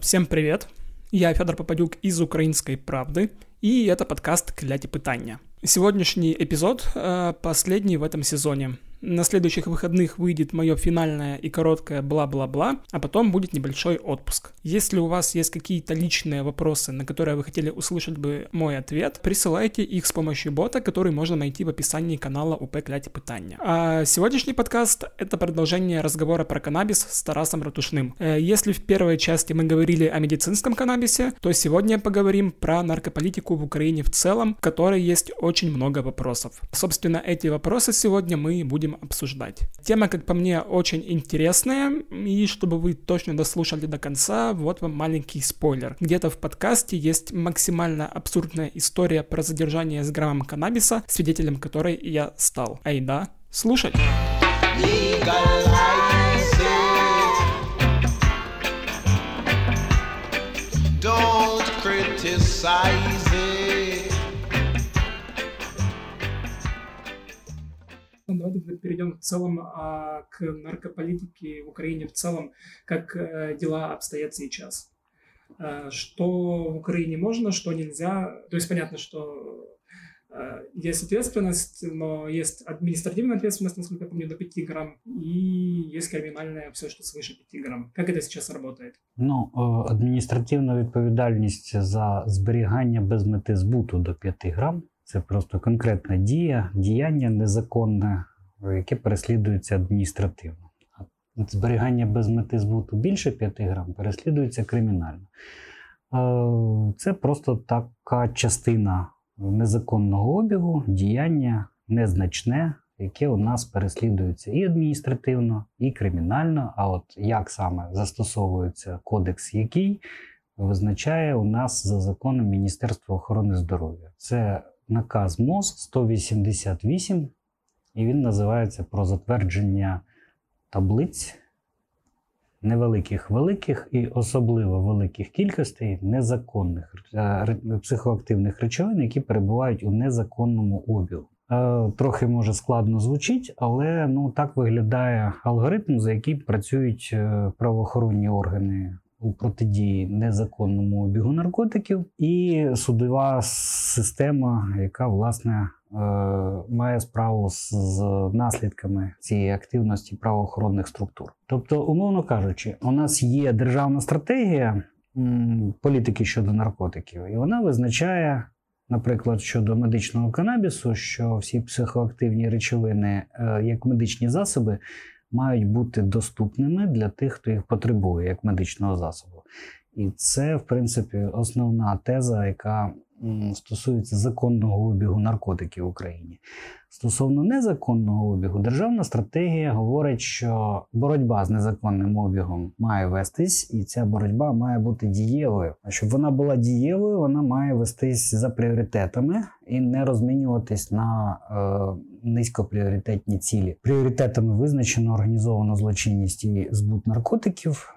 Всем привет! Я Федор Попадюк из «Украинской правды», и это подкаст «Кляті питання». Сегодняшний эпизод э, последний в этом сезоне. На следующих выходных выйдет мое финальное и короткое бла-бла-бла, а потом будет небольшой отпуск. Если у вас есть какие-то личные вопросы, на которые вы хотели услышать бы мой ответ, присылайте их с помощью бота, который можно найти в описании канала УП Кляти Питания. А сегодняшний подкаст — это продолжение разговора про каннабис с Тарасом Ратушным. Э, если в первой части мы говорили о медицинском каннабисе, то сегодня поговорим про наркополитику в Украине в целом, в которой есть очень много вопросов. Собственно, эти вопросы сегодня мы будем обсуждать. Тема, как по мне, очень интересная, и чтобы вы точно дослушали до конца, вот вам маленький спойлер. Где-то в подкасте есть максимально абсурдная история про задержание с граммом каннабиса, свидетелем которой я стал. Айда, слушать! Don't criticize давайте перейдем в целом а, к наркополитике в Украине в целом, как а, дела обстоят сейчас. А, что в Украине можно, что нельзя. То есть понятно, что а, есть ответственность, но есть административная ответственность, насколько я помню, до 5 грамм, и есть криминальная, все, что свыше 5 грамм. Как это сейчас работает? Ну, адміністративна відповідальність за зберігання без мети збуту до 5 грам це просто конкретна дія, діяння незаконне, яке переслідується адміністративно. Зберігання без мети збуту більше 5 грам переслідується кримінально. Це просто така частина незаконного обігу, діяння незначне, яке у нас переслідується і адміністративно, і кримінально. А от як саме застосовується кодекс, який визначає у нас за законом Міністерства охорони здоров'я. Це наказ МОЗ 188 і він називається про затвердження таблиць невеликих великих і особливо великих кількостей незаконних е, психоактивних речовин, які перебувають у незаконному обігу. Е, трохи може складно звучить, але ну так виглядає алгоритм, за який працюють е, правоохоронні органи у протидії незаконному обігу наркотиків, і судова система, яка власне Е, має справу з, наслідками цієї активності правоохоронних структур. Тобто, умовно кажучи, у нас є державна стратегія політики щодо наркотиків, і вона визначає. Наприклад, щодо медичного канабісу, що всі психоактивні речовини, е, як медичні засоби, мають бути доступними для тих, хто їх потребує, як медичного засобу. І це, в принципі, основна теза, яка стосується законного обігу наркотиків в Україні. Стосовно незаконного обігу, державна стратегія говорить, що боротьба з незаконним обігом має вестись, і ця боротьба має бути дієвою. А щоб вона була дієвою, вона має вестись за пріоритетами і не розмінюватись на е, низькопріоритетні цілі. Пріоритетами визначено організовану злочинність і збут наркотиків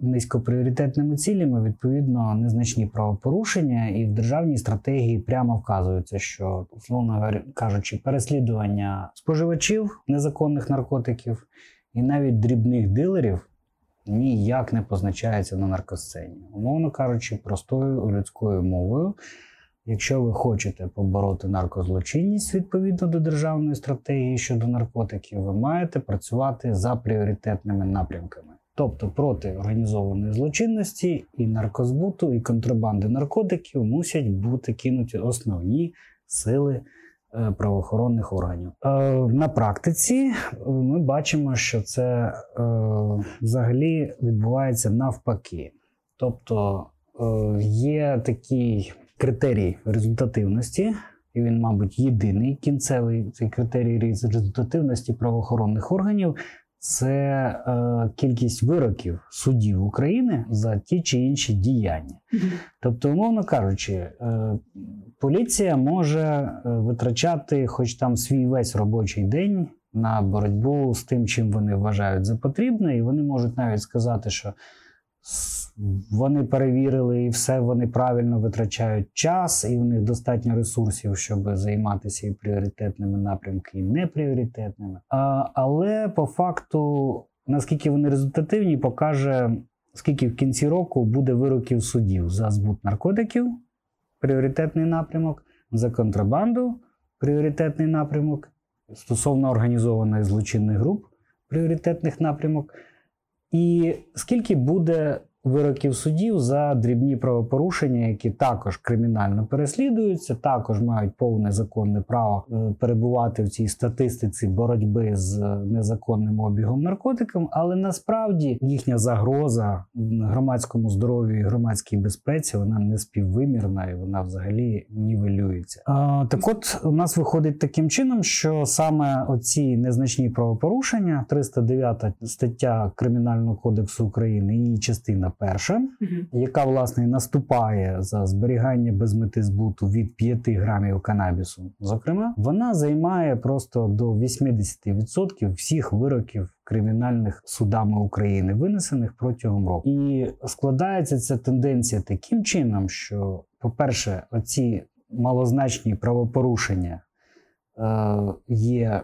низькопріоритетними цілями відповідно незначні правопорушення, і в державній стратегії прямо вказується, що условно кажучи, переслідування споживачів незаконних наркотиків і навіть дрібних дилерів. Ніяк не позначається на наркосцені. Умовно кажучи, простою людською мовою. Якщо ви хочете побороти наркозлочинність відповідно до державної стратегії щодо наркотиків, ви маєте працювати за пріоритетними напрямками. Тобто проти організованої злочинності і наркозбуту, і контрабанди наркотиків мусять бути кинуті основні сили е, правоохоронних органів. Е, на практиці е, ми бачимо, що це взагалі відбувається навпаки. Тобто є такий критерій результативності. І він, мабуть, єдиний кінцевий цей критерій результативності правоохоронних органів це е, кількість вироків судів України за ті чи інші діяння. Тобто, умовно кажучи, е, поліція може е, витрачати, хоч там свій весь робочий день на боротьбу з тим, чим вони вважають за потрібне, і вони можуть навіть сказати, що вони перевірили і все вони правильно витрачають час, і в них достатньо ресурсів, щоб займатися і пріоритетними напрямками, і непріоритетними. А, Але по факту, наскільки вони результативні, покаже скільки в кінці року буде вироків судів за збут наркотиків, пріоритетний напрямок, за контрабанду, пріоритетний напрямок, стосовно організованих злочинних груп, пріоритетних напрямок, і скільки буде вироків судів за дрібні правопорушення, які також кримінально переслідуються, також мають повне законне право е, перебувати в цій статистиці боротьби з незаконним обігом наркотиком, але насправді їхня загроза громадському здоров'ю і громадській безпеці вона не співвимірна і вона взагалі нівелюється. А, Так, от у нас виходить таким чином, що саме оці незначні правопорушення, 309 стаття Кримінального кодексу України, її частина перша, угу. яка власне наступає за зберігання без мети збуту від 5 грамів канабісу. Зокрема, вона займає просто до 80% всіх вироків. Кримінальних судами України винесених протягом року, і складається ця тенденція таким чином, що, по-перше, оці малозначні правопорушення е, є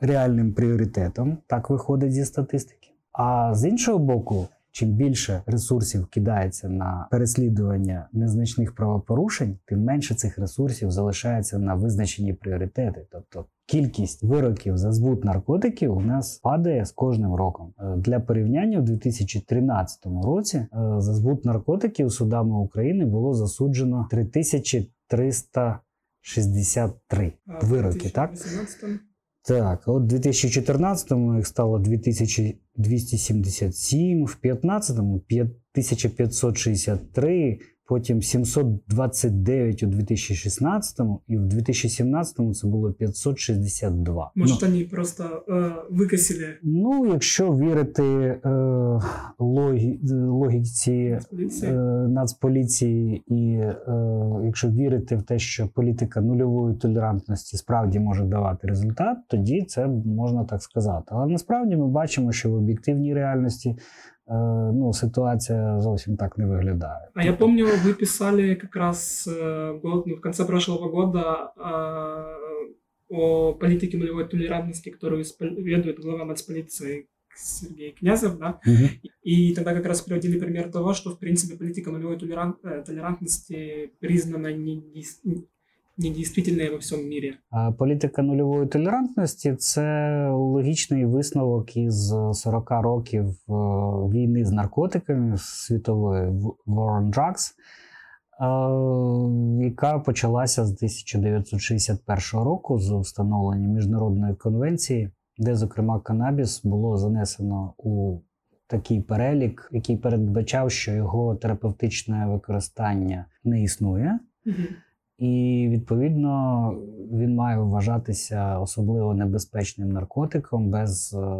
реальним пріоритетом, так виходить зі статистики. А з іншого боку, Чим більше ресурсів кидається на переслідування незначних правопорушень, тим менше цих ресурсів залишається на визначені пріоритети. Тобто кількість вироків за збут наркотиків у нас падає з кожним роком. Е, для порівняння у 2013 році е, за збут наркотиків судами України було засуджено 3363 вироки. Так так, от у 2014-му їх стало 2277, в 2015-му 5563, потім 729 у 2016-му, і в 2017-му це було 562. Може, ну, вони просто е, викосили? Ну, якщо вірити е, логі, логіці Нацполіції. Е, Нацполіції, і е, якщо вірити в те, що політика нульової толерантності справді може давати результат, тоді це можна так сказати. Але насправді ми бачимо, що в об'єктивній реальності ну, ситуація зовсім так не виглядає. А я помню, вы писали как раз э, год, ну, в конце прошлого года о политике нулевой толерантности, которую ведет глава нацполиции Сергей Князев, да, угу. и тогда как раз приводили пример того, что, в принципе, политика нулевой толерант, э, толерантности признана не, недійствительне во всьому мірі. Політика нульової толерантності це логічний висновок із 40 років е, війни з наркотиками світової War on Drugs, е, яка почалася з 1961 року з встановлення міжнародної конвенції, де, зокрема, канабіс було занесено у такий перелік, який передбачав, що його терапевтичне використання не існує. Угу. І відповідно він має вважатися особливо небезпечним наркотиком без е,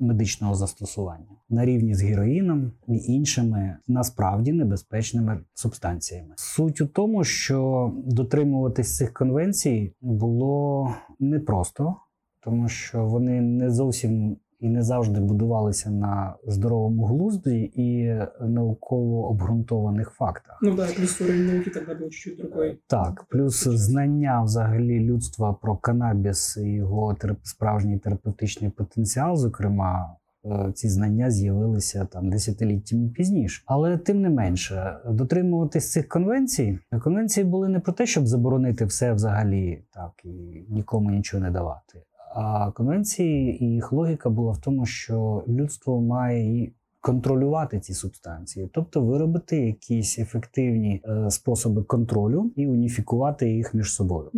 медичного застосування на рівні з героїном і іншими насправді небезпечними субстанціями. Суть у тому, що дотримуватись цих конвенцій було непросто, тому що вони не зовсім і не завжди будувалися на здоровому глузді і науково обґрунтованих фактах. Ну так, плюс уровень науки тоді був чуть другой. Так, плюс знання взагалі людства про канабіс і його справжній терапевтичний потенціал, зокрема. Е, ці знання з'явилися там десятиліттями пізніше, але тим не менше дотримуватись цих конвенцій. Конвенції були не про те, щоб заборонити все взагалі, так і нікому нічого не давати, а конвенції і їх логіка була в тому, що людство має контролювати ці субстанції, тобто виробити якісь ефективні е, способи контролю і уніфікувати їх між собою.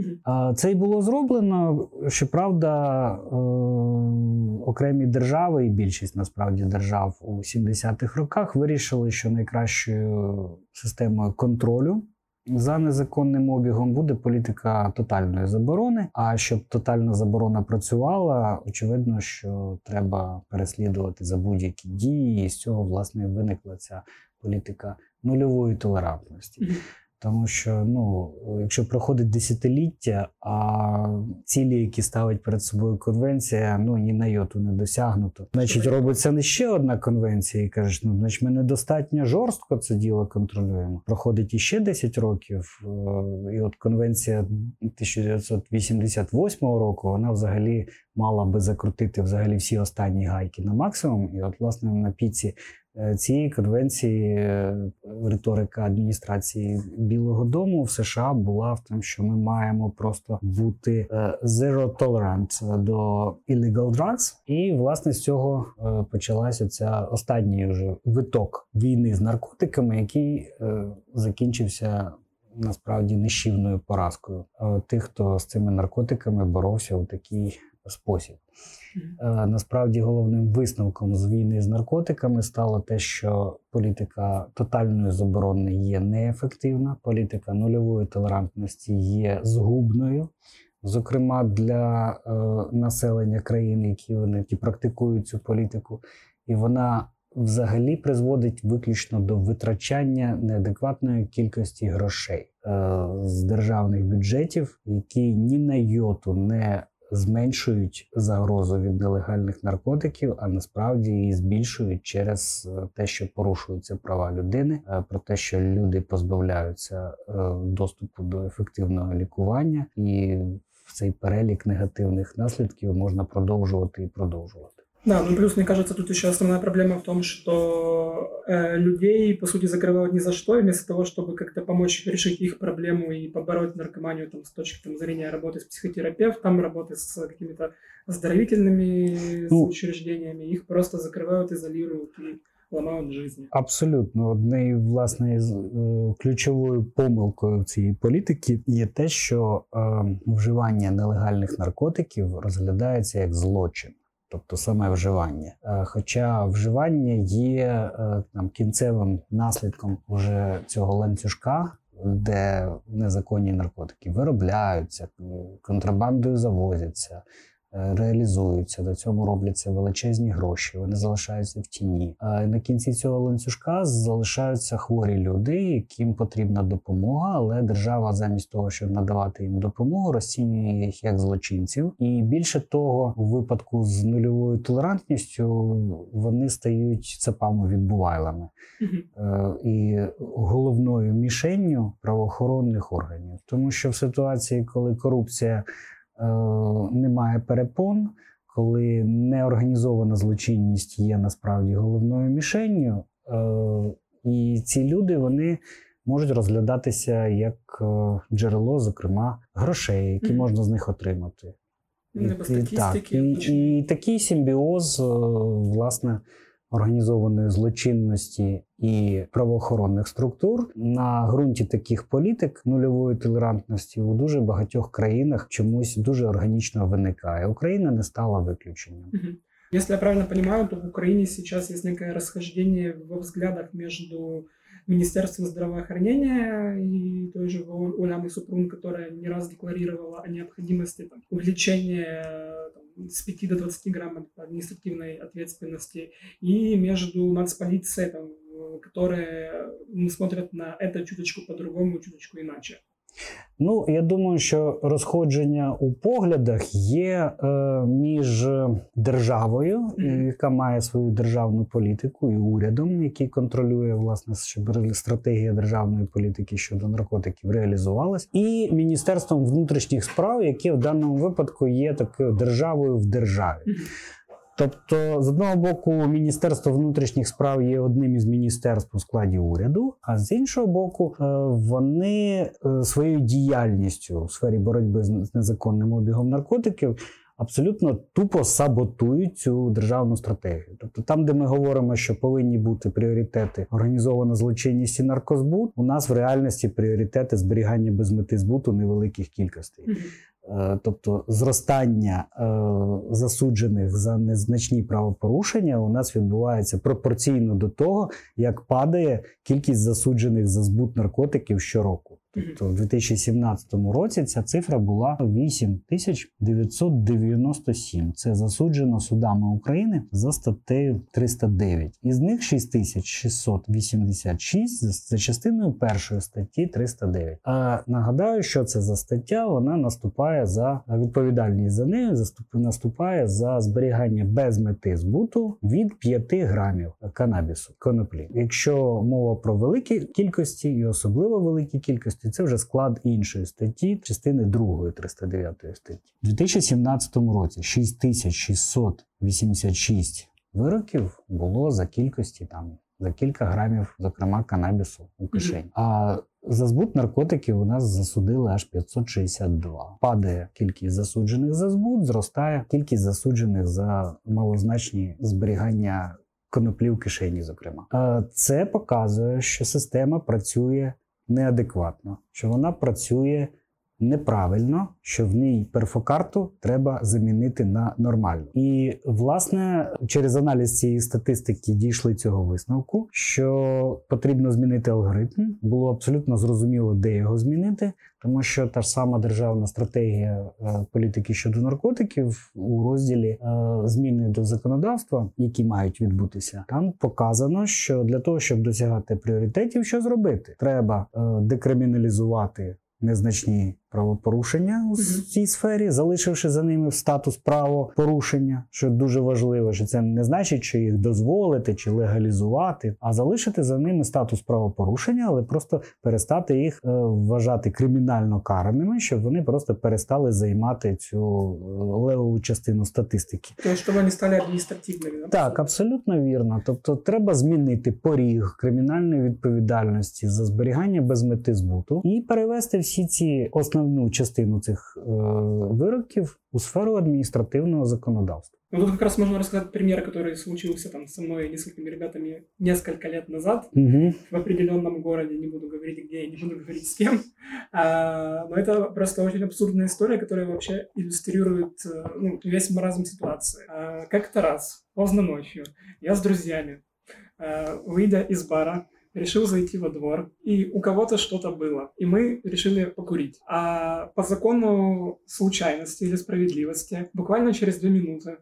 Це й було зроблено. Щоправда, е, окремі держави, і більшість насправді держав у 70-х роках вирішили, що найкращою системою контролю за незаконним обігом буде політика тотальної заборони. А щоб тотальна заборона працювала, очевидно, що треба переслідувати за будь-які дії, і з цього власне виникла ця політика нульової толерантності. Тому що ну, якщо проходить десятиліття, а цілі, які ставить перед собою конвенція, ну ні на йоту не досягнуто. Значить, робиться не ще одна конвенція, і кажеш, ну значить, ми недостатньо жорстко це діло контролюємо. Проходить іще 10 років, е, і от конвенція 1988 року вона взагалі мала би закрутити взагалі всі останні гайки на максимум. І от, власне, на піці цієї конвенції е, риторика адміністрації Білого Дому в США була в тому, що ми маємо просто бути е, zero tolerant до illegal drugs. І власне з цього почалася ця останній вже виток війни з наркотиками, який закінчився. Насправді нищівною поразкою тих, хто з цими наркотиками боровся у такий спосіб. Е, насправді головним висновком з війни з наркотиками стало те, що політика тотальної заборони є неефективна, політика нульової толерантності є згубною. Зокрема, для е, населення країн, які вони які практикують цю політику, і вона взагалі призводить виключно до витрачання неадекватної кількості грошей е, з державних бюджетів, які ні на йоту не зменшують загрозу від нелегальних наркотиків, а насправді її збільшують через е, те, що порушуються права людини, е, про те, що люди позбавляються е, доступу до ефективного лікування, і в цей перелік негативних наслідків можна продовжувати і продовжувати. Да, ну плюс, мне кажется, тут еще основная проблема в том, что э, людей, по сути, закрывают ни за что, и вместо того, чтобы как-то помочь решить их проблему и побороть наркоманию там, с точки там, зрения работы с психотерапевтом, работы с какими-то оздоровительными ну, учреждениями, их просто закрывают, изолируют и ламають життя. Абсолютно, однією власне з е, ключовою помилкою цієї політики є те, що е, вживання нелегальних наркотиків розглядається як злочин Тобто саме вживання. Е, хоча вживання є е, там кінцевим наслідком уже цього ланцюжка, де незаконні наркотики виробляються, контрабандою завозяться. Е, реалізуються, до цьому робляться величезні гроші. Вони залишаються в тіні. А на кінці цього ланцюжка залишаються хворі люди, яким потрібна допомога, але держава, замість того, щоб надавати їм допомогу, розцінює їх як злочинців. І більше того, у випадку з нульовою толерантністю вони стають цепами відбувайлами mm і головною мішенню правоохоронних органів, тому що в ситуації, коли корупція. Е, немає перепон, коли неорганізована злочинність є насправді головною мішенню, е, і ці люди вони можуть розглядатися як е, джерело, зокрема, грошей, які mm -hmm. можна з них отримати. І, і, так, і, і такий симбіоз, власне організованої злочинності і правоохоронних структур на ґрунті таких політик нульової толерантності у дуже багатьох країнах чомусь дуже органічно виникає. Україна не стала виключенням. Если я правильно понимаю, то в Украине сейчас есть некое расхождение во взглядах между Министерством здравоохранения и той же Уляны Супрун, которая не раз декларировала о необходимости там, увеличения там, с 5 до 20 грамм административной ответственности, и между нацполицией, там, которые смотрят на это чуточку по-другому, чуточку иначе. Ну, я думаю, що розходження у поглядах є е, між державою, яка має свою державну політику, і урядом, який контролює власне, щоб стратегія державної політики щодо наркотиків реалізувалась, і міністерством внутрішніх справ, яке в даному випадку є такою державою в державі. Тобто, з одного боку, Міністерство внутрішніх справ є одним із міністерств у складі уряду, а з іншого боку, е, вони е, своєю діяльністю у сфері боротьби з незаконним обігом наркотиків. Абсолютно тупо саботують цю державну стратегію. Тобто, там, де ми говоримо, що повинні бути пріоритети організована злочинність і наркозбут, у нас в реальності пріоритети зберігання без мети збуту невеликих кількостей. Е, тобто зростання е, засуджених за незначні правопорушення у нас відбувається пропорційно до того, як падає кількість засуджених за збут наркотиків щороку. Тобто в 2017 році ця цифра була 8997. Це засуджено судами України за статтею 309. Із них 6686 за частиною першої статті 309. А нагадаю, що це за стаття. Вона наступає за відповідальність за нею, наступає за зберігання без мети збуту від 5 грамів канабісу коноплі. Якщо мова про великі кількості і особливо великі кількості і це вже склад іншої статті, частини 2 309 статті. У 2017 році 6686 вироків було за кількості там за кілька грамів, зокрема канабісу у кишені. А за збут наркотиків у нас засудили аж 562. Падає кількість засуджених за збут, зростає кількість засуджених за малозначні зберігання коноплі в кишені. Зокрема, це показує, що система працює неадекватно, що вона працює неправильно, що в ній перфокарту треба замінити на нормальну. І власне через аналіз цієї статистики дійшли цього висновку, що потрібно змінити алгоритм. Було абсолютно зрозуміло, де його змінити, тому що та ж сама державна стратегія е, політики щодо наркотиків у розділі е, зміни до законодавства, які мають відбутися, там показано, що для того, щоб досягати пріоритетів, що зробити, треба е, декриміналізувати незначні правопорушення у цій сфері, залишивши за ними статус правопорушення, що дуже важливо, що це не значить, що їх дозволити чи легалізувати, а залишити за ними статус правопорушення, але просто перестати їх е, вважати кримінально караними, щоб вони просто перестали займати цю е, левову частину статистики. Тобто, щоб вони стали адміністративними. Так, абсолютно вірно. Тобто, треба змінити поріг кримінальної відповідальності за зберігання без мети збуту і перевести всі ці основні основну частину цих э, вироків у сферу административного законодавства. Ну, тут как раз можно рассказать пример, который случился там со мной и несколькими ребятами несколько лет назад угу. в определенном городе, не буду говорить где, не буду говорить с кем, а, но это просто очень абсурдная история, которая вообще иллюстрирует э, ну, весь маразм ситуации. А, как-то раз, поздно ночью, я с друзьями, а, выйдя из бара, решил зайти во двор, и у кого-то что-то было, и мы решили покурить. А по закону случайности или справедливости, буквально через две минуты э,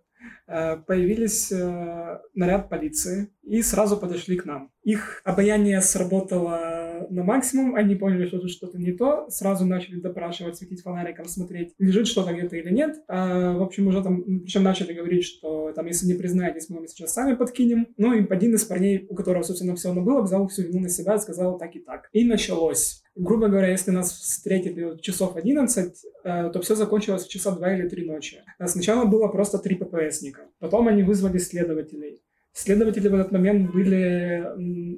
появились э, наряд полиции и сразу подошли к нам. Их обаяние сработало на максимум, они поняли, что тут что-то не то, сразу начали допрашивать, светить фонариком, смотреть, лежит что-то где-то или нет. А, в общем, уже там, причем начали говорить, что там, если не признаетесь, мы вам сейчас сами подкинем. Ну, и один из парней, у которого, собственно, все оно было, взял всю вину на себя и сказал так и так. И началось. Грубо говоря, если нас встретили часов 11, э, то все закончилось в часа 2 или 3 ночи. Сначала было просто три ППСника. Потом они вызвали следователей. Следователи в этот момент были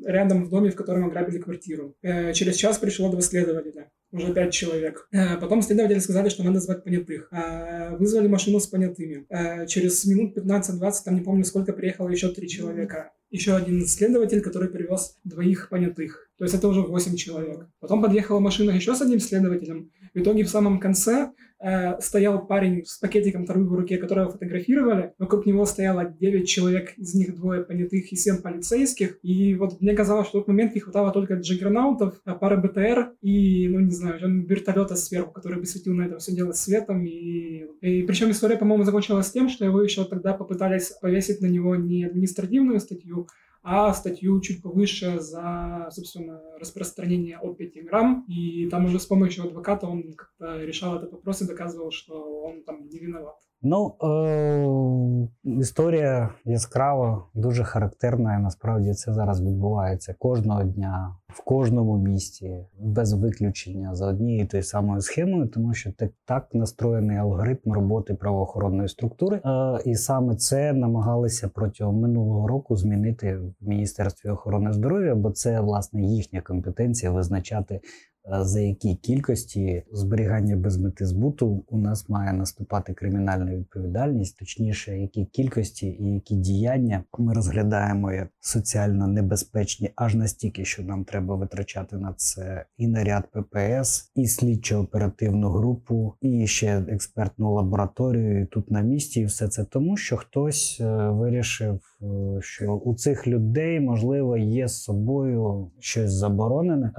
рядом в доме, в котором ограбили квартиру. Э, через час пришло два следователя, уже пять человек. Э, потом следователи сказали, что надо звать понятых. Э, вызвали машину с понятыми. Через минут 15-20, там не помню сколько, приехало еще три человека. Еще один следователь, который привез двоих понятых. То есть это уже 8 человек. Потом подъехала машина еще с одним следователем. В итоге в самом конце э, стоял парень с пакетиком второй в руке, которого фотографировали. Вокруг него стояло 9 человек, из них двое понятых и 7 полицейских. И вот мне казалось, что в тот момент не хватало только джиггернаутов, а пары БТР и, ну не знаю, вертолета сверху, который бы светил на это все дело светом. И, и причем история, по-моему, закончилась тем, что его еще тогда попытались повесить на него не административную статью, а статью чуть повыше за, собственно, распространение от 5 грамм. И там уже с помощью адвоката он как-то решал этот вопрос и доказывал, что он там не виноват. Ну, е- історія яскрава, дуже характерна. і Насправді це зараз відбувається кожного дня, в кожному місті, без виключення за однією тою самою схемою, тому що так так настроєний алгоритм роботи правоохоронної структури. Е- і саме це намагалися протягом минулого року змінити в Міністерстві охорони здоров'я, бо це власне їхня компетенція визначати за які кількості зберігання без мети збуту у нас має наступати кримінальна відповідальність, точніше, які кількості і які діяння ми розглядаємо як соціально небезпечні, аж настільки, що нам треба витрачати на це і наряд ППС, і слідчо-оперативну групу, і ще експертну лабораторію і тут на місці, і все це тому, що хтось е, вирішив, е, що у цих людей можливо є з собою щось заборонене,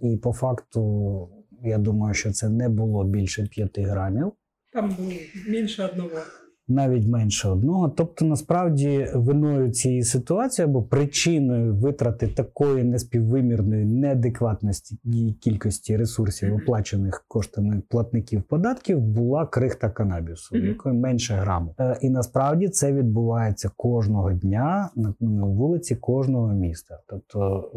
і по факту факту, я думаю, що це не було більше 5 грамів. Там було більше одного навіть менше одного. Тобто, насправді, виною цієї ситуації або причиною витрати такої неспіввимірної неадекватності кількості ресурсів, оплачених коштами платників податків, була крихта канабісу, якої менше граму. Е, і насправді це відбувається кожного дня на вулиці кожного міста. Тобто,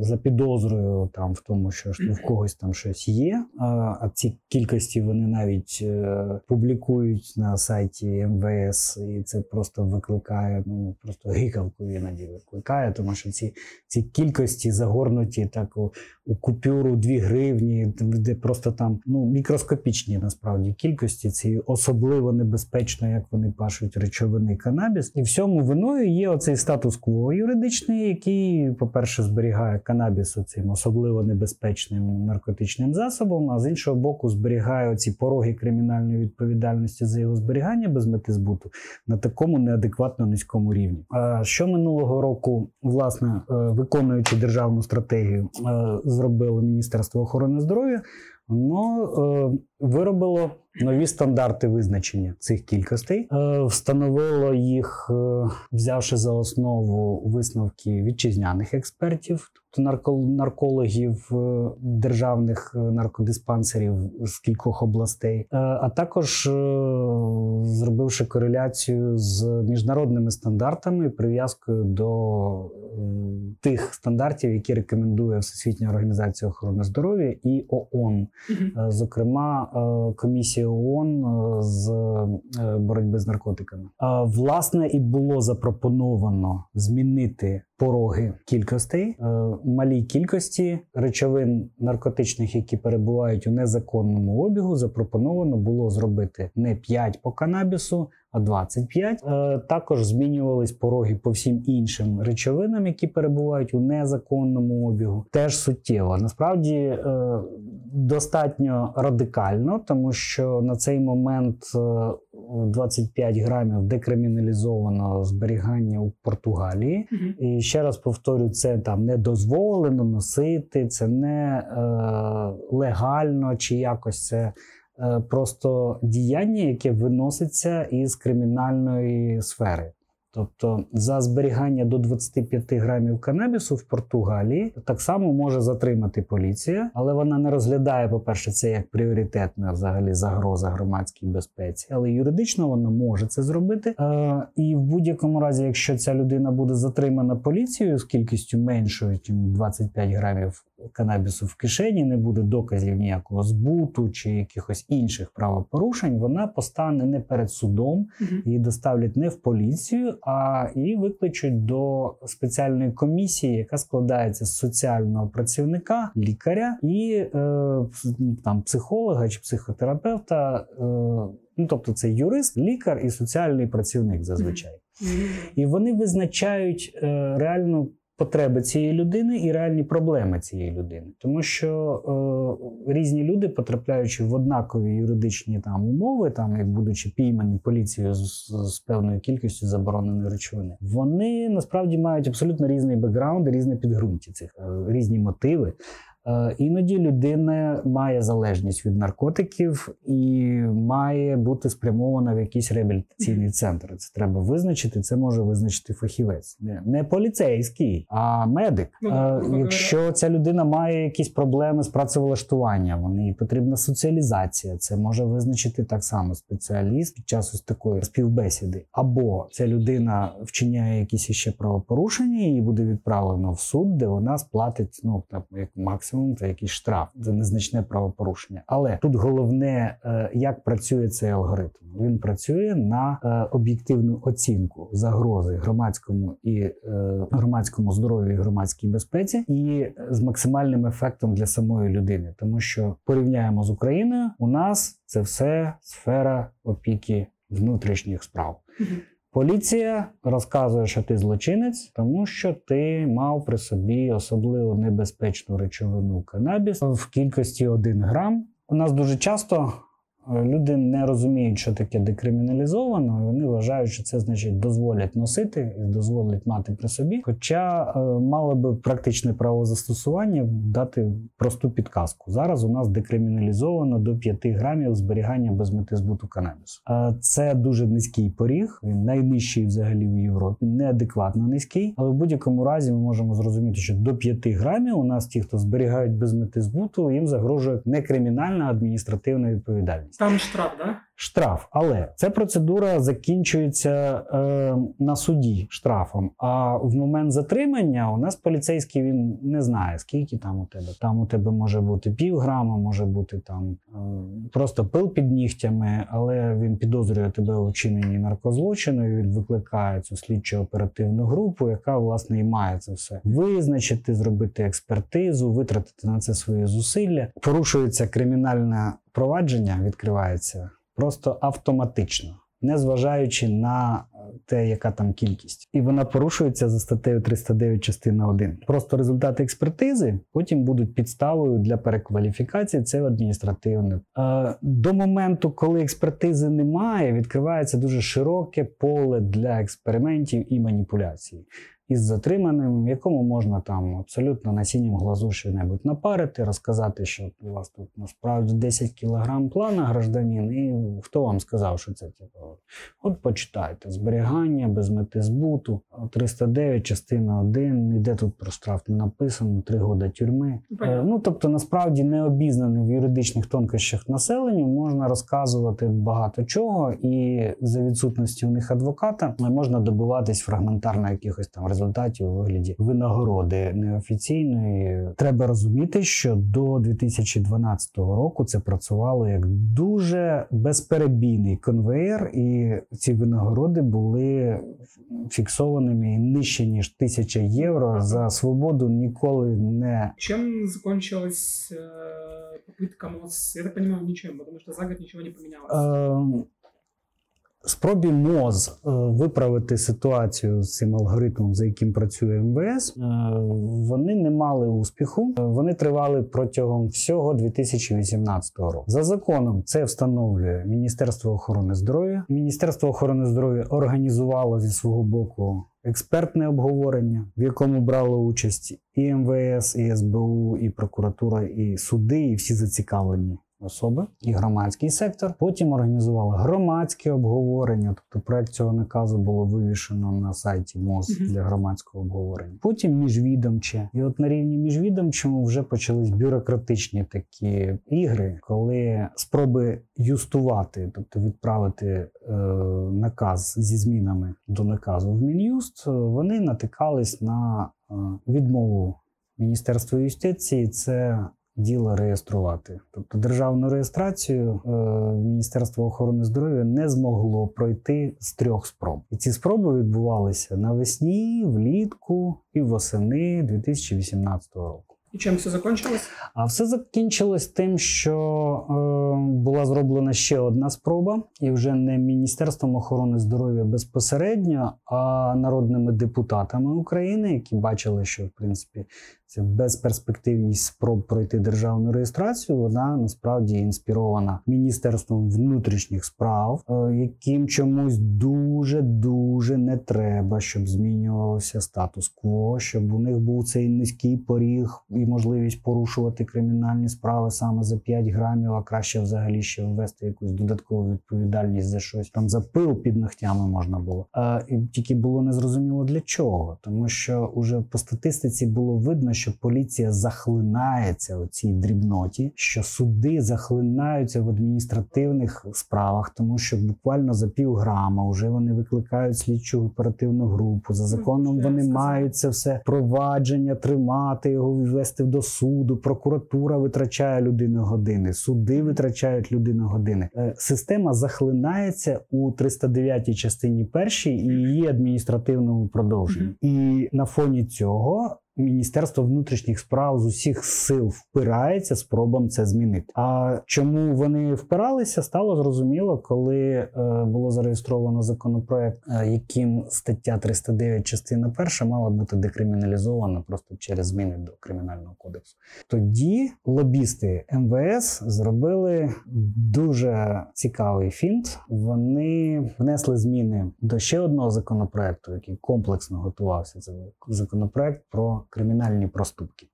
е, за підозрою там в тому, що в когось там щось є. А ці кількості вони навіть е, публікують на сайті МВС, і це просто викликає ну просто гикавку іноді викликає, тому що ці ці кількості загорнуті так у, купюру 2 гривні, де просто там ну мікроскопічні насправді кількості ці особливо небезпечно, як вони пашуть речовини канабіс. І всьому виною є оцей статус-кво юридичний, який, по-перше, зберігає канабіс цим особливо небезпечним наркотичним засобом, а з іншого боку, зберігає оці пороги кримінальної відповідальності за його зберігання без мети збуту на такому неадекватно низькому рівні. А що минулого року, власне, е, виконуючи державну стратегію, е, зробило Міністерство охорони здоров'я, воно е, виробило нові стандарти визначення цих кількостей, е, встановило їх, е, взявши за основу висновки вітчизняних експертів, тобто наркологів е, державних наркодиспансерів з кількох областей, а також зробивши кореляцію з міжнародними стандартами, прив'язкою до тих стандартів, які рекомендує Всесвітня організація охорони здоров'я і ООН, зокрема комісія Конвенції ООН е, з е, боротьби з наркотиками. Власне, і було запропоновано змінити пороги кількостей, е, малій кількості речовин наркотичних, які перебувають у незаконному обігу, запропоновано було зробити не 5 по канабісу. А 25. також змінювались пороги по всім іншим речовинам, які перебувають у незаконному обігу. Теж суттєво. Насправді достатньо радикально, тому що на цей момент 25 е, грамів декриміналізовано зберігання у Португалії. Угу. І ще раз повторю, це там не дозволено носити, це не е, легально чи якось це. Е, просто діяння, яке виноситься із кримінальної сфери. Тобто за зберігання до 25 грамів канабісу в Португалії так само може затримати поліція, але вона не розглядає, по-перше, це як пріоритетна взагалі загроза громадській безпеці. Але юридично вона може це зробити. Е, І в будь-якому разі, якщо ця людина буде затримана поліцією з кількістю меншою, ніж 25 грамів канабісу в кишені, не буде доказів ніякого збуту чи якихось інших правопорушень, вона постане не перед судом, її доставлять не в поліцію, а її викличуть до спеціальної комісії, яка складається з соціального працівника, лікаря і е, там психолога чи психотерапевта. Е, ну тобто це юрист, лікар і соціальний працівник зазвичай. І вони визначають е, реальну потреби цієї людини і реальні проблеми цієї людини, тому що е, різні люди, потрапляючи в однакові юридичні там умови, там як будучи піймані поліцією з, з певною кількістю забороненої речовини, вони насправді мають абсолютно різний бекграунд, різне підґрунті цих е, різні мотиви. Е, іноді людина має залежність від наркотиків і має бути спрямована в якийсь реабілітаційний центр. Це треба визначити. Це може визначити фахівець, не, не поліцейський, а медик. Ну, а, е, якщо ця людина має якісь проблеми з працевлаштуванням, вони потрібна соціалізація. Це може визначити так само спеціаліст під час ось такої співбесіди. Або ця людина вчиняє якісь іще правопорушення, і буде відправлено в суд, де вона сплатить ну так як максимум максимум це якийсь штраф, це незначне правопорушення. Але тут головне, е, як працює цей алгоритм. Він працює на е, об'єктивну оцінку загрози громадському і е, громадському здоров'ю і громадській безпеці, і з максимальним ефектом для самої людини, тому що порівняємо з Україною, у нас це все сфера опіки внутрішніх справ. Поліція розказує, що ти злочинець, тому що ти мав при собі особливо небезпечну речовину канабіс в кількості 1 грам. У нас дуже часто Люди не розуміють, що таке декриміналізовано, і вони вважають, що це значить дозволять носити і дозволять мати при собі. Хоча е, мало би практичне правозастосування дати просту підказку. Зараз у нас декриміналізовано до 5 грамів зберігання без мети збуту канабісу. Е, це дуже низький поріг, він найнижчий взагалі в Європі, неадекватно низький. Але в будь-якому разі ми можемо зрозуміти, що до 5 грамів у нас ті, хто зберігають без мети збуту, їм загрожує не кримінальна а адміністративна відповідальність. Там штраф, да? Штраф. Але ця процедура закінчується е, на суді штрафом. А в момент затримання у нас поліцейський він не знає, скільки там у тебе. Там у тебе може бути пів грама, може бути там е, просто пил під нігтями, але він підозрює тебе у вчиненні наркозлочину. і Він викликає цю слідчо оперативну групу, яка власне і має це все визначити, зробити експертизу, витратити на це свої зусилля. Порушується кримінальне провадження, відкривається просто автоматично, не зважаючи на те, яка там кількість, і вона порушується за статтею 309 частина 1. Просто результати експертизи потім будуть підставою для перекваліфікації. Це адміністративне. Е, до моменту, коли експертизи немає, відкривається дуже широке поле для експериментів і маніпуляцій із затриманим, якому можна там абсолютно насінням глазу що-небудь напарити, розказати, що у вас тут насправді 10 кілограм плана гражданин, і хто вам сказав, що це типу, от почитайте зберігання без мети збуту, 309, частина 1, ніде тут про штраф не написано, 3 года тюрми. Е, ну тобто, насправді не обізнаний в юридичних тонкощах населенню можна розказувати багато чого, і за відсутності у них адвоката можна добиватись фрагментарно якихось там результатів у вигляді винагороди неофіційної. Треба розуміти, що до 2012 року це працювало як дуже безперебійний конвейер, і ці винагороди були фіксованими нижче ніж тисяча євро за свободу ніколи не Чем закончилась э, попытка МОЗ? Я так понимаю, ничем, потому что за год ничего не поменялось. Спробі МОЗ е, виправити ситуацію з цим алгоритмом, за яким працює МВС, е, вони не мали успіху. Е, Вони тривали протягом всього 2018 року. За законом це встановлює Міністерство охорони здоров'я. Міністерство охорони здоров'я організувало зі свого боку експертне обговорення, в якому брали участь і МВС, і СБУ, і прокуратура, і суди, і всі зацікавлені особи і громадський сектор. Потім організували громадське обговорення. Тобто проект цього наказу було вивішено на сайті МОЗ для громадського обговорення. Потім міжвідомче. І от на рівні міжвідомчому вже почались бюрократичні такі ігри, коли спроби юстувати, тобто відправити е, наказ зі змінами до наказу в Мін'юст, е, вони натикались на е, відмову Міністерства юстиції. Це діло реєструвати. Тобто державну реєстрацію е, Міністерство охорони здоров'я не змогло пройти з трьох спроб. І ці спроби відбувалися навесні, влітку і восени 2018 року. И чем все закончилось? А все закінчилось тим, що е, була зроблена ще одна спроба, і вже не Міністерством охорони здоров'я безпосередньо, а народними депутатами України, які бачили, що в принципі ця безперспективність спроб пройти державну реєстрацію, вона насправді інспірована Міністерством внутрішніх справ, е, яким чомусь дуже дуже не треба, щоб змінювався статус-кво, щоб у них був цей низький поріг і можливість порушувати кримінальні справи саме за 5 грамів, а краще взагалі ще ввести якусь додаткову відповідальність за щось там за пил під ногтями можна було. А і тільки було незрозуміло для чого, тому що уже по статистиці було видно, що поліція захлинається у цій дрібноті, що суди захлинаються в адміністративних справах, тому що буквально за півграма вже вони викликають слідчу оперативну групу. За законом я вони мають це все провадження, тримати його, ввести до суду. Прокуратура витрачає людину години, суди витрачають людину години. Е, Система захлинається у 309 частині першій і її адміністративному продовженні. І на фоні цього. Міністерство внутрішніх справ з усіх сил впирається спробам це змінити. А чому вони впиралися, стало зрозуміло, коли е, було зареєстровано законопроект, е, яким стаття 309 частина перша мала бути декриміналізована просто через зміни до кримінального кодексу. Тоді лобісти МВС зробили дуже цікавий фінт. Вони внесли зміни до ще одного законопроекту, який комплексно готувався. Це законопроект про кримінальні проступки.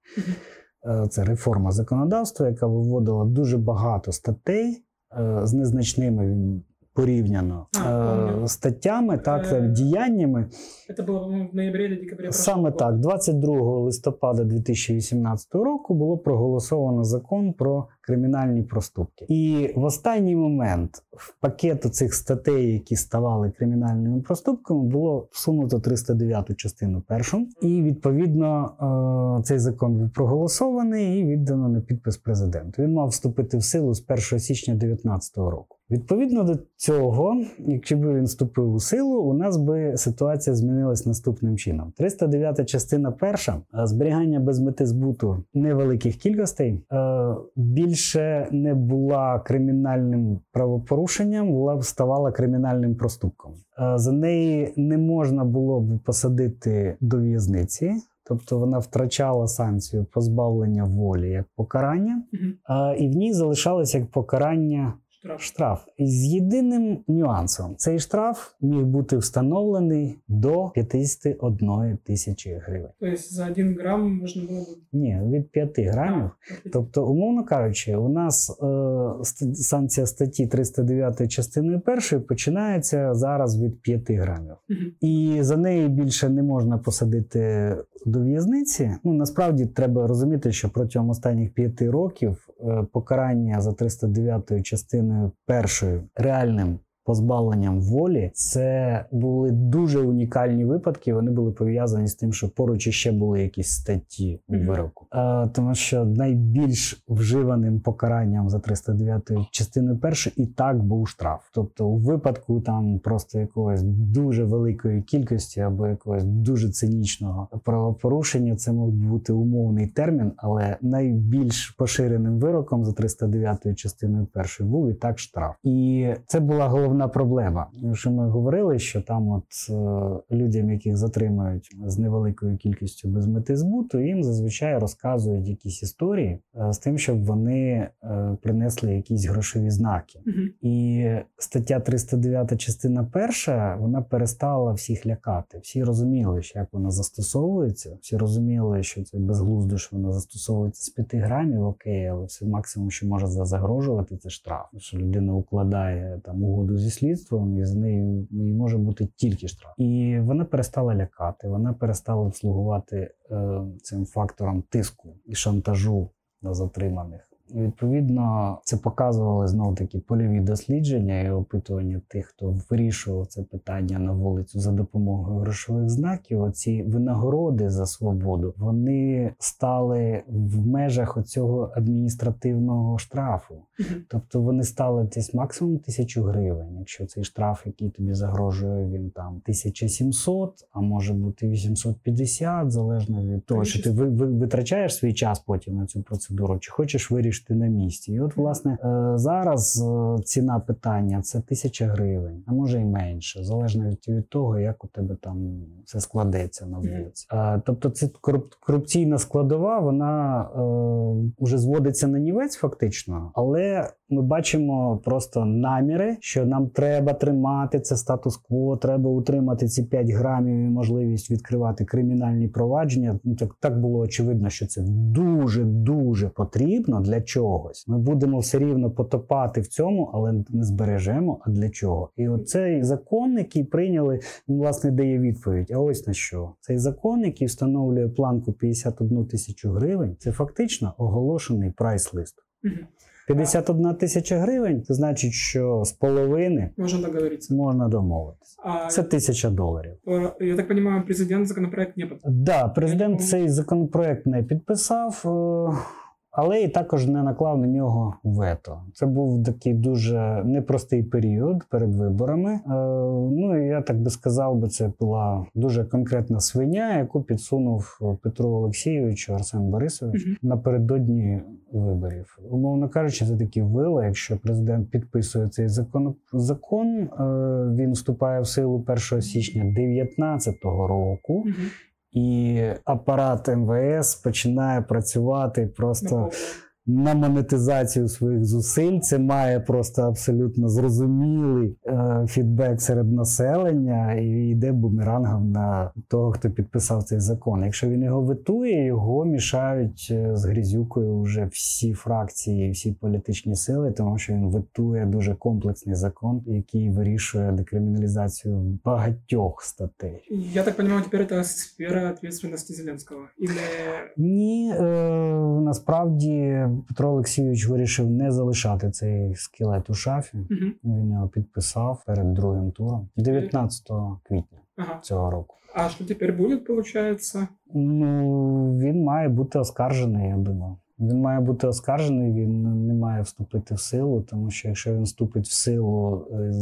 Е, Це реформа законодавства, яка виводила дуже багато статей е, з незначними порівняно А, е, статтями, так діяннями. Це було в ноябрі декабрі. Саме так, 22 листопада 2018 року було проголосовано закон про кримінальні проступки. І в останній момент в пакет цих статей, які ставали кримінальними проступками, було всунуто 309 частину першу. І відповідно е, цей закон був проголосований і віддано на підпис президенту. Він мав вступити в силу з 1 січня 2019 року. Відповідно до цього, якщо б він вступив у силу, у нас би ситуація змінилась наступним чином: 309 частина перша зберігання без мети збуту невеликих кількостей більше не була кримінальним правопорушенням, була ставала кримінальним проступком. За неї не можна було б посадити до в'язниці. Тобто вона втрачала санкцію позбавлення волі як покарання, а, і в ній залишалось як покарання Штраф. штраф. З єдиним нюансом цей штраф міг бути встановлений до 51 тисячі гривень. Тобто за 1 грам можна було? Ні, від 5 грамів. А, тобто, умовно кажучи, у нас е, санкція статті 309 частиною першої починається зараз від 5 грамів. Угу. І за неї більше не можна посадити до в'язниці. Ну насправді треба розуміти, що протягом останніх 5 років е, покарання за 309 частиною першою реальним позбавленням волі, це були дуже унікальні випадки. Вони були пов'язані з тим, що поруч іще були якісь статті у вироку. А, Тому що найбільш вживаним покаранням за 309 частиною першої і так був штраф. Тобто, у випадку там просто якогось дуже великої кількості або якогось дуже цинічного правопорушення, це мог бути умовний термін, але найбільш поширеним вироком за 309 частиною першої був і так штраф. І це була головна головна проблема. Що ми говорили, що там, от е, людям, яких затримують з невеликою кількістю без мети збуту, їм зазвичай розказують якісь історії е, з тим, щоб вони е, принесли якісь грошові знаки. Угу. І стаття 309, частина перша, вона перестала всіх лякати. Всі розуміли, що як вона застосовується, всі розуміли, що це безглуздо, що вона застосовується з 5 грамів, окей, але все максимум, що може загрожувати, це штраф. Що людина укладає там угоду зі зі слідством, і з нею і може бути тільки штраф. І вона перестала лякати, вона перестала слугувати е, цим фактором тиску і шантажу на затриманих. І відповідно це показували знову таки польові дослідження і опитування тих, хто вирішував це питання на вулицю за допомогою грошових знаків. Оці винагороди за свободу вони стали в межах оцього адміністративного штрафу. Тобто вони стали десь максимум тисячу гривень. Якщо цей штраф, який тобі загрожує, він там 1700, а може бути 850, залежно від того, що ти витрачаєш свій час потім на цю процедуру, чи хочеш вирішити вирішити на місці. І от, власне, е, зараз е, ціна питання це тисяча гривень, а може і менше, залежно від того, як у тебе там все складеться на вулиці. Е, тобто, це корупційна складова, вона вже зводиться на нівець, фактично, але ми бачимо просто наміри, що нам треба тримати це статус-кво, треба утримати ці 5 грамів і можливість відкривати кримінальні провадження. Ну так так було очевидно, що це дуже дуже потрібно для чогось. Ми будемо все рівно потопати в цьому, але не збережемо. А для чого? І оцей закон, який прийняли, він власне дає відповідь. А ось на що цей закон, який встановлює планку 51 тисячу гривень, це фактично оголошений прайс-лист. 51 тисяча гривень, це значить, що з половини можна договоритися. Можна домовитися. А, це тисяча доларів. Я так розумію, президент законопроект не підписав? Так, да, президент цей законопроект не підписав. Е, але і також не наклав на нього вето. Це був такий дуже непростий період перед виборами. Е, ну і я так би сказав, би це була дуже конкретна свиня, яку підсунув Петру Олексійовичу Арсен Борисович угу. напередодні виборів. Умовно кажучи, це такі вила. Якщо президент підписує цей закон, закон е, він вступає в силу 1 січня 2019 року. Угу і апарат МВС починає працювати просто на монетизацію своїх зусиль. Це має просто абсолютно зрозумілий е, фідбек серед населення і йде бумерангом на того, хто підписав цей закон. Якщо він його витує, його мішають е, з грізюкою вже всі фракції, всі політичні сили, тому що він витує дуже комплексний закон, який вирішує декриміналізацію багатьох статей. Я так розумію, тепер це сфера відповідальності Зеленського. Или... Ні, е, насправді Петро Олексійович вирішив не залишати цей скелет у шафі. Угу. Він його підписав перед другим туром 19 квітня Ага. цього року. А що тепер буде, виходить? Ну він має бути оскаржений, я думаю. Він має бути оскаржений, він не має вступити в силу, тому що якщо він вступить в силу е,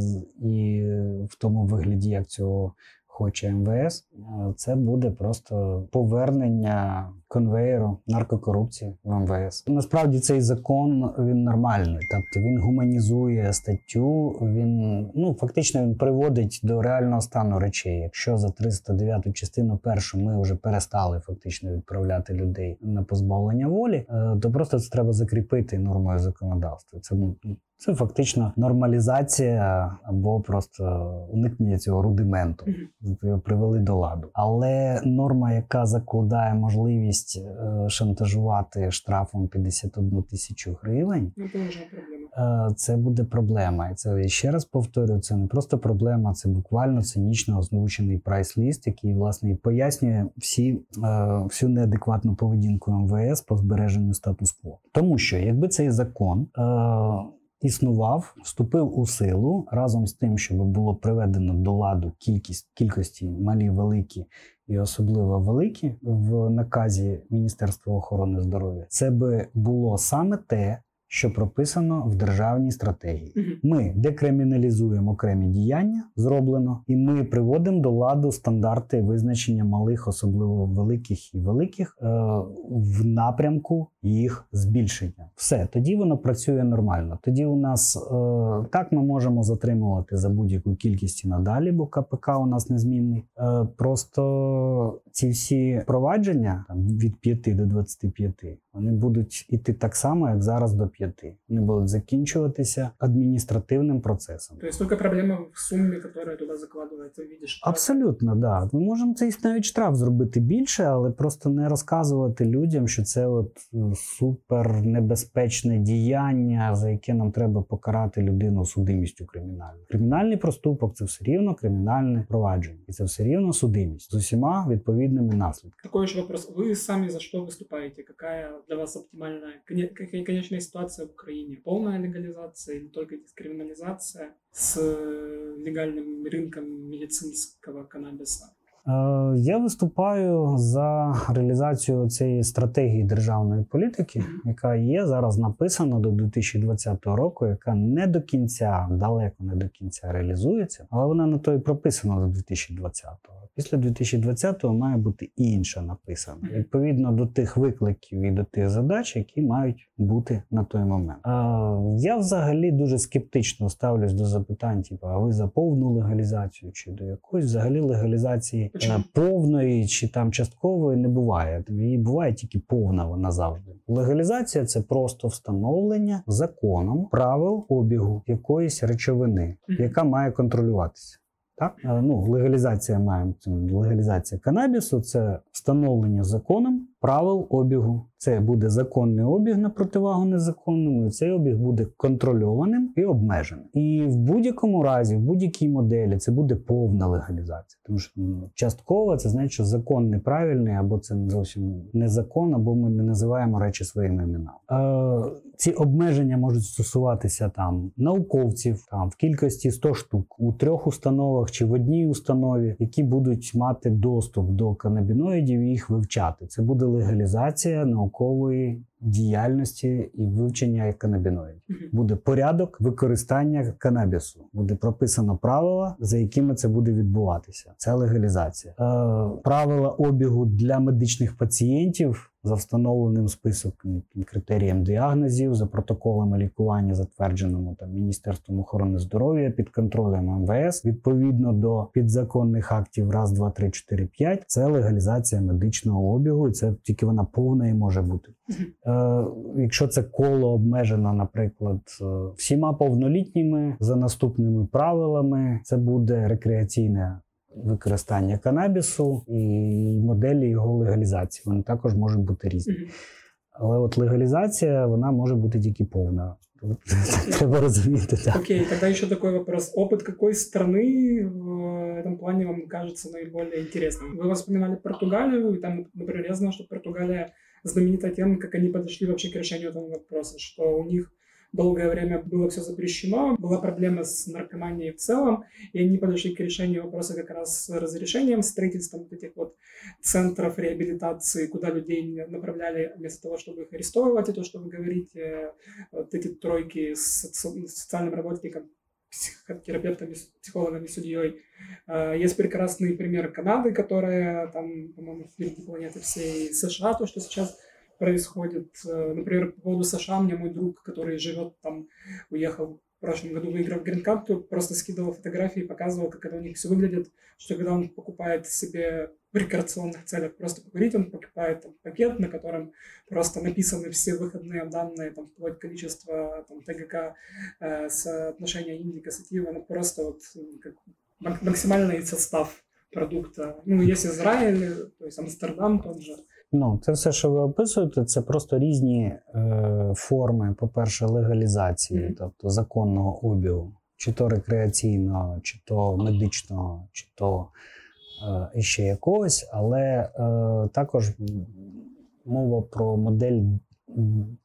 і в тому вигляді, як цього хоче МВС, е, це буде просто повернення конвеєру наркокорупції в МВС. Насправді цей закон він нормальний, тобто він гуманізує статтю. Він ну фактично він приводить до реального стану речей. Якщо за 309 частину першу ми вже перестали фактично відправляти людей на позбавлення волі, е, то просто це треба закріпити нормою законодавства. Це ну, це фактично нормалізація або просто уникнення цього рудименту. Його привели до ладу. Але норма, яка закладає можливість е, шантажувати штрафом 51 тисячу гривень, Ну, це. Е, це буде проблема. І це я ще раз повторюю, це не просто проблема, це буквально цинічно озвучений прайс-ліст, який власне і пояснює всі, е, всю неадекватну поведінку МВС по збереженню статус-кво. Тому що якби цей закон. Існував, вступив у силу разом з тим, щоб було приведено до ладу кількість кількості малі, великі і особливо великі в наказі Міністерства охорони здоров'я. Це би було саме те, що прописано в державній стратегії. Ми декриміналізуємо окремі діяння, зроблено, і ми приводимо до ладу стандарти визначення малих, особливо великих і великих, е, в напрямку їх збільшення. Все тоді воно працює нормально. Тоді у нас е, так ми можемо затримувати за будь-яку кількість і надалі, бо КПК у нас незмінний. Е, просто ці всі провадження там, від 5 до 25, вони будуть іти так само, як зараз до 5. Вони будуть закінчуватися адміністративним процесом. То есть только проблема в сумме, которая туда закладывается в. Абсолютно, да. Ми можемо цей навіть штраф зробити більше, але просто не розказувати людям, що це от е, супер небезпечне діяння, за яке нам треба покарати людину судимістю кримінальною. Кримінальний проступок це все рівно кримінальне провадження, і це все рівно судимість з усіма відповідними наслідками. Такой еще вопрос. Вы сами за что выступаете? Какая для вас оптимальная коне- коне- конечная ситуация в Украине? Полная легализация или только дескриминализация с э, легальным рынком медицинского каннабиса? Е, Я виступаю за реалізацію цієї стратегії державної політики, яка є зараз написана до 2020 року, яка не до кінця, далеко не до кінця реалізується, але вона на то і прописана до 2020-го. Після 2020-го має бути інша написана відповідно до тих викликів і до тих задач, які мають бути на той момент. Е, Я взагалі дуже скептично ставлюсь до запитань, типу, а ви за повну легалізацію чи до якоїсь взагалі легалізації Е, повної чи там часткової не буває. Її буває тільки повна вона завжди. Легалізація це просто встановлення законом правил обігу якоїсь речовини, яка має контролюватися. Так, Е, ну легалізація маємо легалізація канабісу. Це встановлення законом правил обігу. Це буде законний обіг на противагу незаконному, і цей обіг буде контрольованим і обмеженим. І в будь-якому разі, в будь-якій моделі, це буде повна легалізація. Тому що ну, частково це значить, що закон неправильний, або це зовсім не закон, або ми не називаємо речі своїми іменами. Е, ці обмеження можуть стосуватися там науковців, там в кількості 100 штук у трьох установах чи в одній установі, які будуть мати доступ до канабіноїдів і їх вивчати. Це буде легалізація наукової діяльності і вивчення канабіноїдів. Буде порядок використання канабісу. Буде прописано правила, за якими це буде відбуватися. Це легалізація. Е, правила обігу для медичних пацієнтів за встановленим списком критерієм діагнозів, за протоколами лікування, затвердженому там Міністерством охорони здоров'я під контролем МВС, відповідно до підзаконних актів раз, два, три, чотири, п'ять. Це легалізація медичного обігу, і це тільки вона повна і може бути. Е, якщо це коло обмежено, наприклад, е, всіма повнолітніми за наступними правилами, це буде рекреаційне використання канабісу і моделі його легалізації. Вони також можуть бути різні. Мгм. Але от легалізація вона може бути тільки повна. Тут Треба розуміти так. Окей, тогда еще такой вопрос. Опыт какой страны в этом плане вам кажется наиболее интересным? Вы воспоминали Португалию, и там, например, я знал, что Португалия знаменита тем, как они подошли вообще к решению этого вопроса, что у них долгое время было все запрещено, была проблема с наркоманией в целом, и они подошли к решению вопроса как раз с разрешением, строительством вот этих вот центров реабилитации, куда людей направляли вместо того, чтобы их арестовывать, и то, что вы говорите, вот эти тройки с социальным работником, психотерапевтами, психологами, судьей. А, есть прекрасный пример Канады, которая там, по-моему, впереди планеты всей США, то, что сейчас происходит. Э, например, по поводу США, мне мой друг, который живет там, уехал в прошлом году, выиграв грин-карту, просто скидывал фотографии и показывал, как это у них все выглядит, что когда он покупает себе в рекреационных целях просто покурить, он покупает там, пакет, на котором просто написаны все выходные данные, там, вплоть количество там, ТГК, э, соотношение индика, сатива, ну, просто вот как максимальный состав продукта. Ну, есть Израиль, то есть Амстердам тот же, Ну, це все, що ви описуєте, це просто різні е, форми, по-перше, легалізації, mm-hmm. тобто законного обігу, чи то рекреаційного, чи то медичного, чи то е, ще якогось, але е, також мова про модель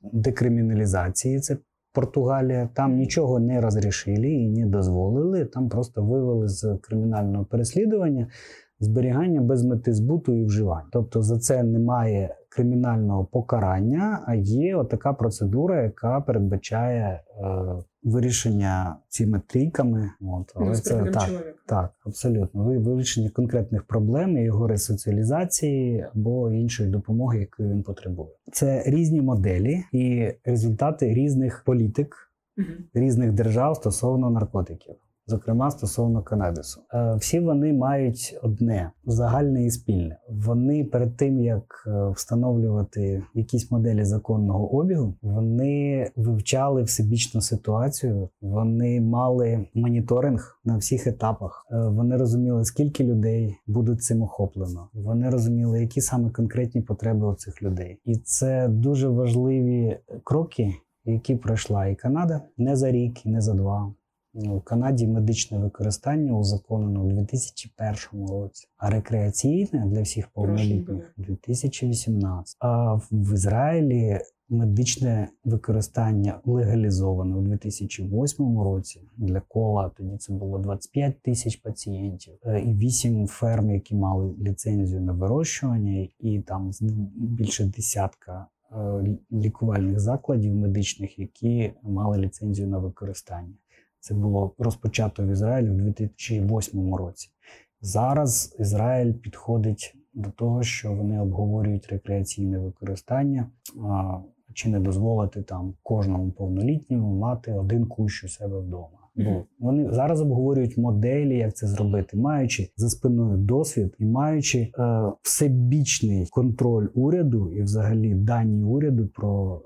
декриміналізації. Це Португалія. Там нічого не розрішили і не дозволили. Там просто вивели з кримінального переслідування зберігання без мети збуту і вживання. Тобто за це немає кримінального покарання, а є така процедура, яка передбачає е, вирішення цими трійками. От, але це так, так, абсолютно. Вирішення конкретних проблем, його ресоціалізації або іншої допомоги, яку він потребує. Це різні моделі і результати різних політик, угу. різних держав стосовно наркотиків зокрема стосовно канабісу. Е, всі вони мають одне загальне і спільне. Вони перед тим як е, встановлювати якісь моделі законного обігу, вони вивчали всебічну ситуацію, вони мали моніторинг на всіх етапах. Е, вони розуміли, скільки людей будуть цим охоплено. Вони розуміли, які саме конкретні потреби у цих людей, і це дуже важливі кроки. Які пройшла і Канада не за рік, і не за два. У Канаді медичне використання узаконено у 2001 році, а рекреаційне для всіх повнолітніх у 2018. А в Ізраїлі медичне використання легалізовано у 2008 році. Для кола тоді це було 25 тисяч пацієнтів е, і 8 ферм, які мали ліцензію на вирощування, і там більше десятка. Е, лікувальних закладів медичних, які мали ліцензію на використання. Це було розпочато в Ізраїлі в 2008 році. Зараз Ізраїль підходить до того, що вони обговорюють рекреаційне використання, чи не дозволити там кожному повнолітньому мати один кущ у себе вдома. Бо вони зараз обговорюють моделі, як це зробити, маючи за спиною досвід і маючи е, всебічний контроль уряду і, взагалі, дані уряду про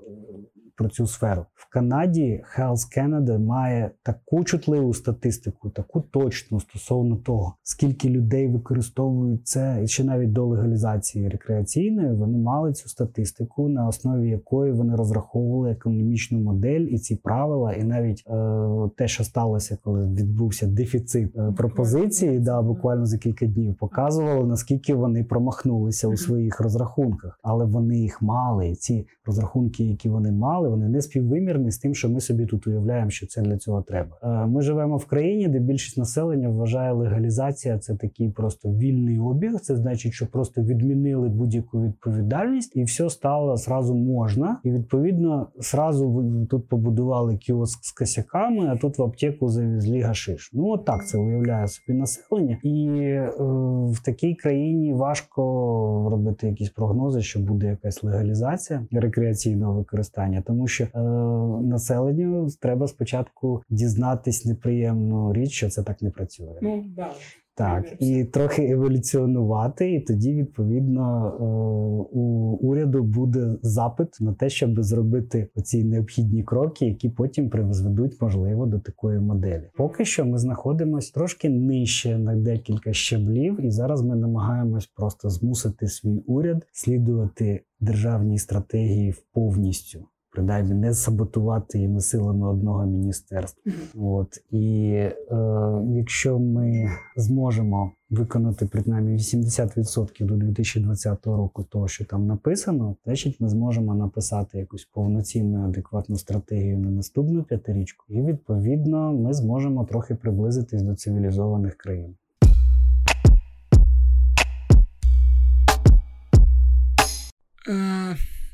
про цю сферу. В Канаді Health Canada має таку чутливу статистику, таку точну стосовно того, скільки людей використовують це, і ще навіть до легалізації рекреаційної вони мали цю статистику, на основі якої вони розраховували економічну модель і ці правила, і навіть е, те, що сталося, коли відбувся дефіцит е, пропозиції, да буквально за кілька днів показувало наскільки вони промахнулися у своїх розрахунках, але вони їх мали. І ці розрахунки, які вони мали матеріали вони не співвимірні з тим, що ми собі тут уявляємо, що це для цього треба. Е, ми живемо в країні, де більшість населення вважає легалізація це такий просто вільний обіг. Це значить, що просто відмінили будь-яку відповідальність, і все стало зразу можна. І відповідно зразу тут побудували кіоск з косяками, а тут в аптеку завезли гашиш. Ну от так це уявляє собі населення, і е, в такій країні важко робити якісь прогнози, що буде якась легалізація рекреаційного використання. Тому тому що е, населенню треба спочатку дізнатись неприємну річ, що це так не працює. Ну да. Так, і трохи еволюціонувати, і тоді, відповідно, е, у уряду буде запит на те, щоб зробити оці необхідні кроки, які потім призведуть, можливо, до такої моделі. Поки що ми знаходимося трошки нижче на декілька щаблів, і зараз ми намагаємось просто змусити свій уряд слідувати державній стратегії повністю принаймні не саботувати їми силами одного міністерства. От і е, якщо ми зможемо виконати принаймні 80% до 2020 року, того що там написано, значить ми зможемо написати якусь повноцінну адекватну стратегію на наступну п'ятирічку, і відповідно ми зможемо трохи приблизитись до цивілізованих країн.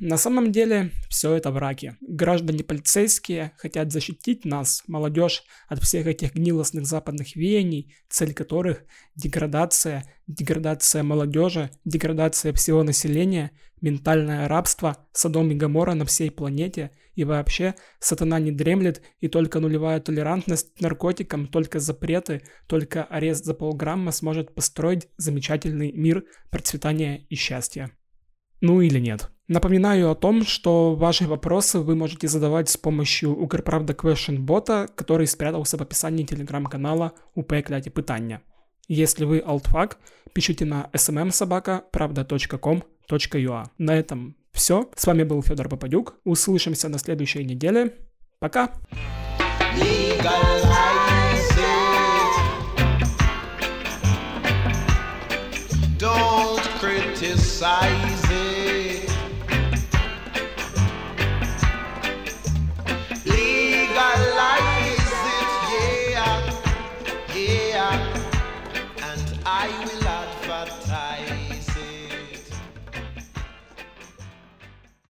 На самом деле все это враки. Граждане полицейские хотят защитить нас, молодежь, от всех этих гнилостных западных веяний, цель которых деградация, деградация молодежи, деградация всего населения, ментальное рабство, Содом и Гамора на всей планете и вообще сатана не дремлет и только нулевая толерантность к наркотикам, только запреты, только арест за полграмма сможет построить замечательный мир процветания и счастья. Ну или нет. Напоминаю о том, что ваши вопросы вы можете задавать с помощью Укрправда Question бота, который спрятался в описании телеграм-канала УП Кляті Питання. Если вы алтфак, пишите на smmsobaka.pravda.com.ua. На этом все. С вами был Федор Попадюк. Услышимся на следующей неделе. Пока! Don't criticize